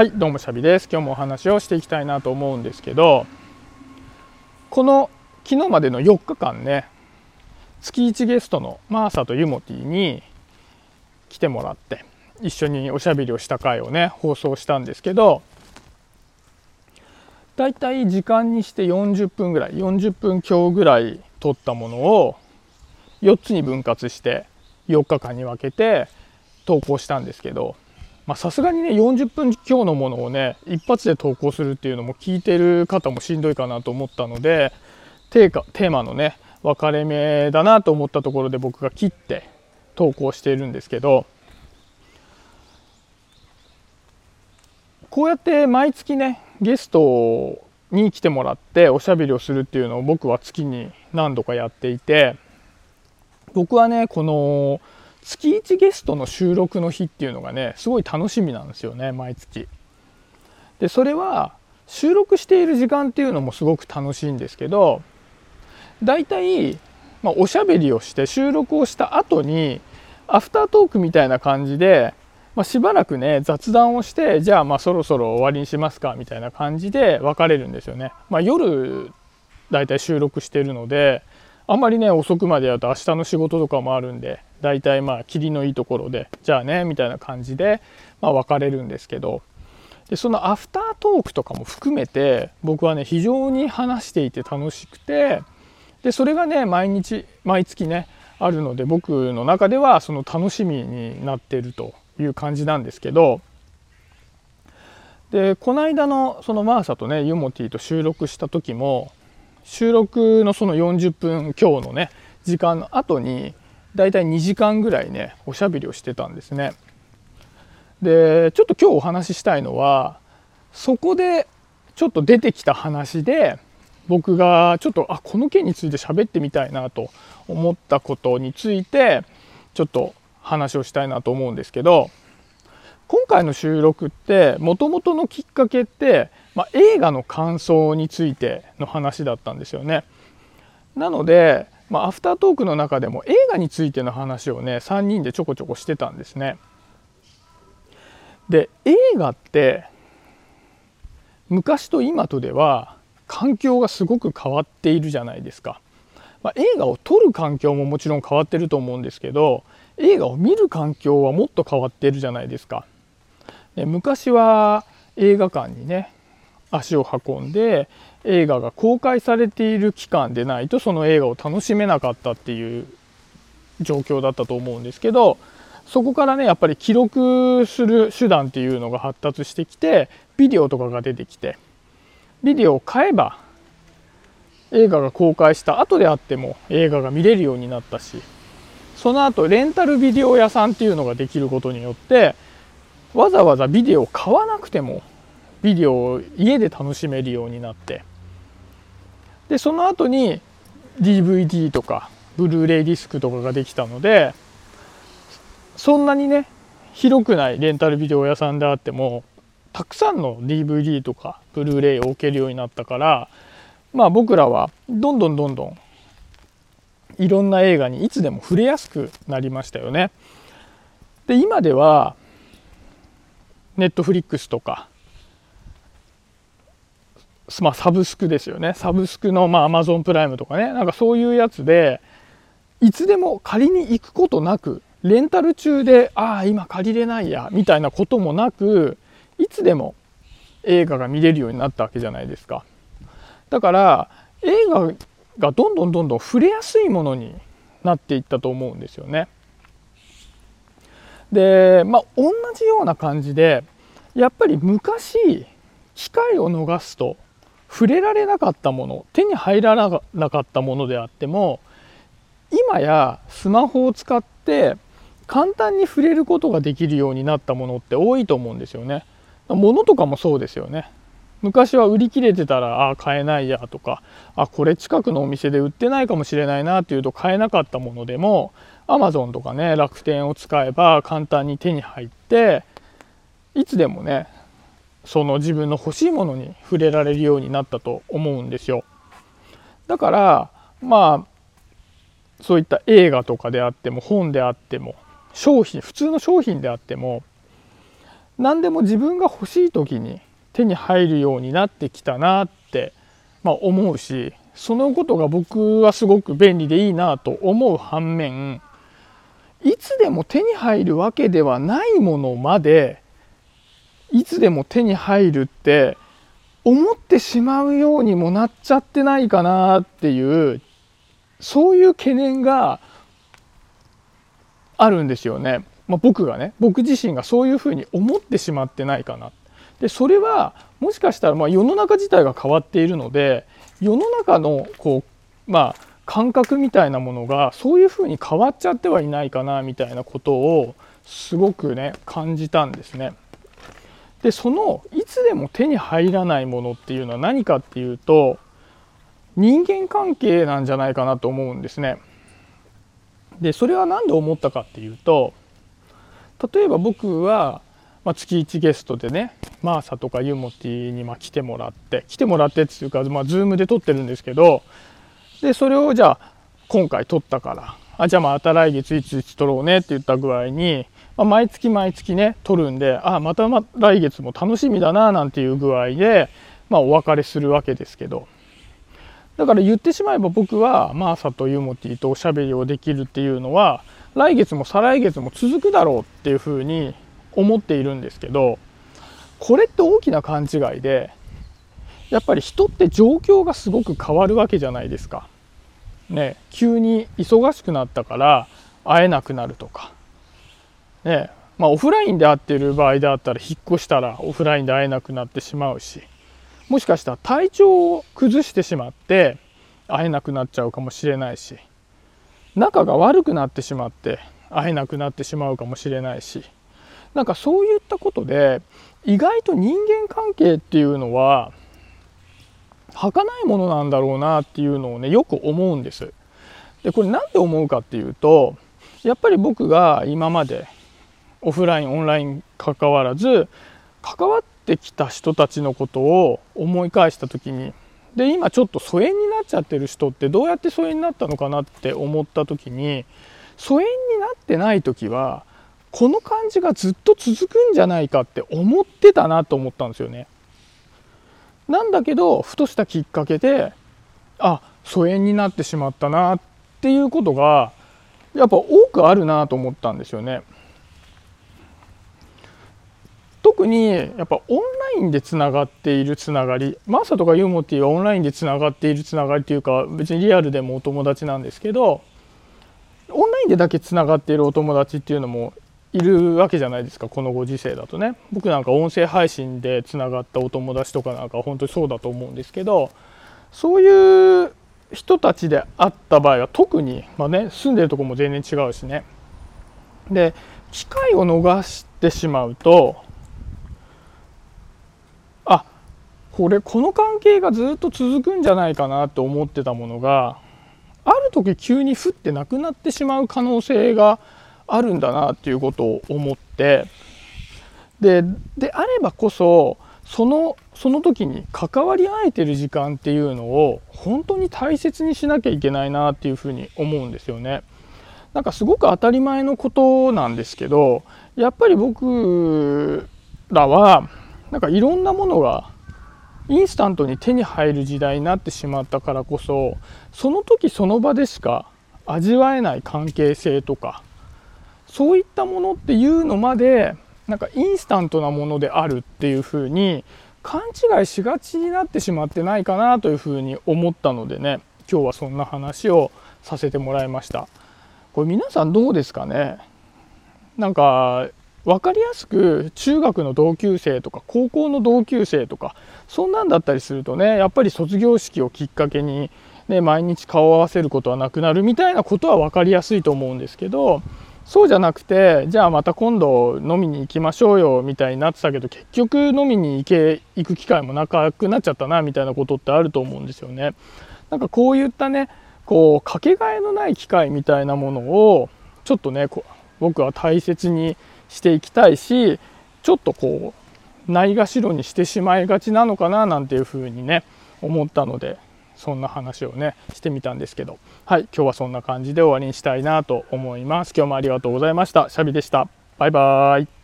はいどうもシャビです。今日もお話をしていきたいなと思うんですけどこの昨日までの4日間ね月1ゲストのマーサとユモティに来てもらって一緒におしゃべりをした回をね放送したんですけどだいたい時間にして40分ぐらい40分強ぐらい撮ったものを4つに分割して4日間に分けて投稿したんですけどさすがにね40分強のものをね一発で投稿するっていうのも聞いてる方もしんどいかなと思ったのでテーマのね分かれ目だなと思ったところで僕が切って投稿しているんですけどこうやって毎月ねゲストに来てもらっておしゃべりをするっていうのを僕は月に何度かやっていて僕はねこの月1ゲストの収録の日っていうのがねすごい楽しみなんですよね毎月。でそれは収録している時間っていうのもすごく楽しいんですけど大体、まあ、おしゃべりをして収録をした後にアフタートークみたいな感じで、まあ、しばらくね雑談をしてじゃあまあそろそろ終わりにしますかみたいな感じで別れるんですよね。まあ、夜大体収録してるのであんまりね遅くまでやると明日の仕事とかもあるんで大体まあ霧のいいところでじゃあねみたいな感じでまあ別れるんですけど。でそのアフタートークとかも含めて僕はね非常に話していて楽しくてでそれがね毎日毎月ねあるので僕の中ではその楽しみになってるという感じなんですけど。でこの間のそのマーサとねユモティと収録した時も収録のその40分強のね時間の後にだいたい2時間ぐらいねおしゃべりをしてたんですね。でちょっと今日お話ししたいのはそこでちょっと出てきた話で僕がちょっとあこの件について喋ってみたいなと思ったことについてちょっと話をしたいなと思うんですけど今回の収録ってもともとのきっかけって、まあ、映画の感想についての話だったんですよね。なのでまあ、アフタートークの中でも映画についての話をね3人でちょこちょこしてたんですね。で映画って昔と今とでは環境がすごく変わっているじゃないですか。まあ、映画を撮る環境ももちろん変わってると思うんですけど映画を見る環境はもっと変わってるじゃないですか。で昔は映画館にね足を運んで映画が公開されている期間でないとその映画を楽しめなかったっていう状況だったと思うんですけどそこからねやっぱり記録する手段っていうのが発達してきてビデオとかが出てきてビデオを買えば映画が公開した後であっても映画が見れるようになったしその後レンタルビデオ屋さんっていうのができることによってわざわざビデオを買わなくてもビデオを家で楽しめるようになってでその後に DVD とかブルーレイディスクとかができたのでそんなにね広くないレンタルビデオ屋さんであってもたくさんの DVD とかブルーレイを置けるようになったからまあ僕らはどんどんどんどんいろんな映画にいつでも触れやすくなりましたよね。で今ではネットフリックスとかまあ、サブスクですよね。サブスクのまあ Amazon プライムとかね。なんかそういうやつでいつでも借りに行くことなくレンタル中でああ今借りれないやみたいなこともなくいつでも映画が見れるようになったわけじゃないですか。だから映画がどんどんどんどん触れやすいものになっていったと思うんですよね。でまあ同じような感じでやっぱり昔機会を逃すと触れられなかったもの手に入らなかったものであっても今やスマホを使って簡単に触れることができるようになったものって多いと思うんですよね。物とかもそうですよね。昔は売り切れてたらああ買えないやとかあこれ近くのお店で売ってないかもしれないなっていうと買えなかったものでも Amazon とかね楽天を使えば簡単に手に入っていつでもねその自分の欲しいものに触れられるようになったと思うんですよ。だからまあそういった映画とかであっても本であっても商品普通の商品であっても何でも自分が欲しい時に手に入るようになってきたなって、まあ、思うしそのことが僕はすごく便利でいいなと思う反面いつでも手に入るわけではないものまでいつでも手に入るって思ってしまうようにもなっちゃってないかなっていうそういう懸念があるんですよね。まあ、僕がね僕自身がそういうふうに思ってしまってないかな。でそれはもしかしたらま世の中自体が変わっているので世の中のこうまあ感覚みたいなものがそういうふうに変わっちゃってはいないかなみたいなことをすごくね感じたんですね。でそのいつでも手に入らないものっていうのは何かっていうと人間関係なんじゃないかなと思うんですね。でそれは何で思ったかっていうと例えば僕は、まあ、月1ゲストでねマーサとかユーモティにま来てもらって来てもらってっていうか、まあ、Zoom で撮ってるんですけどでそれをじゃあ今回撮ったからあじゃあまた来月いついつ撮ろうねって言った具合に、まあ、毎月毎月ね撮るんであまたま来月も楽しみだななんていう具合で、まあ、お別れするわけですけどだから言ってしまえば僕はマーサとユーモティとおしゃべりをできるっていうのは来月も再来月も続くだろうっていうふうに思っているんですけどこれって大きな勘違いでやっぱり人って状況がすごく変わるわけじゃないですか。ね、急に忙しくなったから会えなくなるとか、ねまあ、オフラインで会ってる場合であったら引っ越したらオフラインで会えなくなってしまうしもしかしたら体調を崩してしまって会えなくなっちゃうかもしれないし仲が悪くなってしまって会えなくなってしまうかもしれないしなんかそういったことで意外と人間関係っていうのは儚いものなんだろうなっていうのをねよく思うんです。でこれ何で思うかっていうとやっぱり僕が今までオフラインオンライン関わらず関わってきた人たちのことを思い返した時にで今ちょっと疎遠になっちゃってる人ってどうやって疎遠になったのかなって思った時に疎遠になってない時はこの感じがずっと続くんじゃないかって思ってたなと思ったんですよね。なんだけどふとしたきっかけであ疎遠になってしまったなっていうことがやっぱ多くあるなと思ったんですよね。特にやっぱオンラインでつながっているつながりマーサとかユーモティはオンラインでつながっているつながりというか別にリアルでもお友達なんですけどオンラインでだけつながっているお友達っていうのもいるわけじゃないですかこのご時世だとね。僕なんか音声配信でつながったお友達とかなんか本当にそうだと思うんですけどそういう人たちであった場合は特に、まあね、住んでるとこも全然違うしね。で機会を逃してしまうとあこれこの関係がずっと続くんじゃないかなと思ってたものがある時急にふってなくなってしまう可能性があるんだなっていうことを思ってでであればこそそのその時に関わり合えてる時間っていうのを本当に大切にしなきゃいけないなっていうふうに思うんですよね。なんかすごく当たり前のことなんですけどやっぱり僕らはなんかいろんなものがインスタントに手に入る時代になってしまったからこそその時その場でしか味わえない関係性とかそういったものっていうのまでなんかインスタントなものであるっていうふうに勘違いしがちになってしまってないかなというふうに思ったのでね今日はそんな話をさせてもらいました。これ皆さんどうですかね？なんか分かりやすく中学の同級生とか高校の同級生とかそんなんだったりするとねやっぱり卒業式をきっかけに、ね、毎日顔を合わせることはなくなるみたいなことは分かりやすいと思うんですけどそうじゃなくてじゃあまた今度飲みに行きましょうよみたいになってたけど結局飲みに行け行く機会もなくなっちゃったなみたいなことってあると思うんですよね。なんかこういったねこうかけがえのない機会みたいなものをちょっとね僕は大切にしていきたいしちょっとこうないがしろにしてしまいがちなのかななんていうふうにね思ったのでそんな話をねしてみたんですけど。はい今日はそんな感じで終わりにしたいなと思います。今日もありがとうございました。シャビでした。バイバーイ。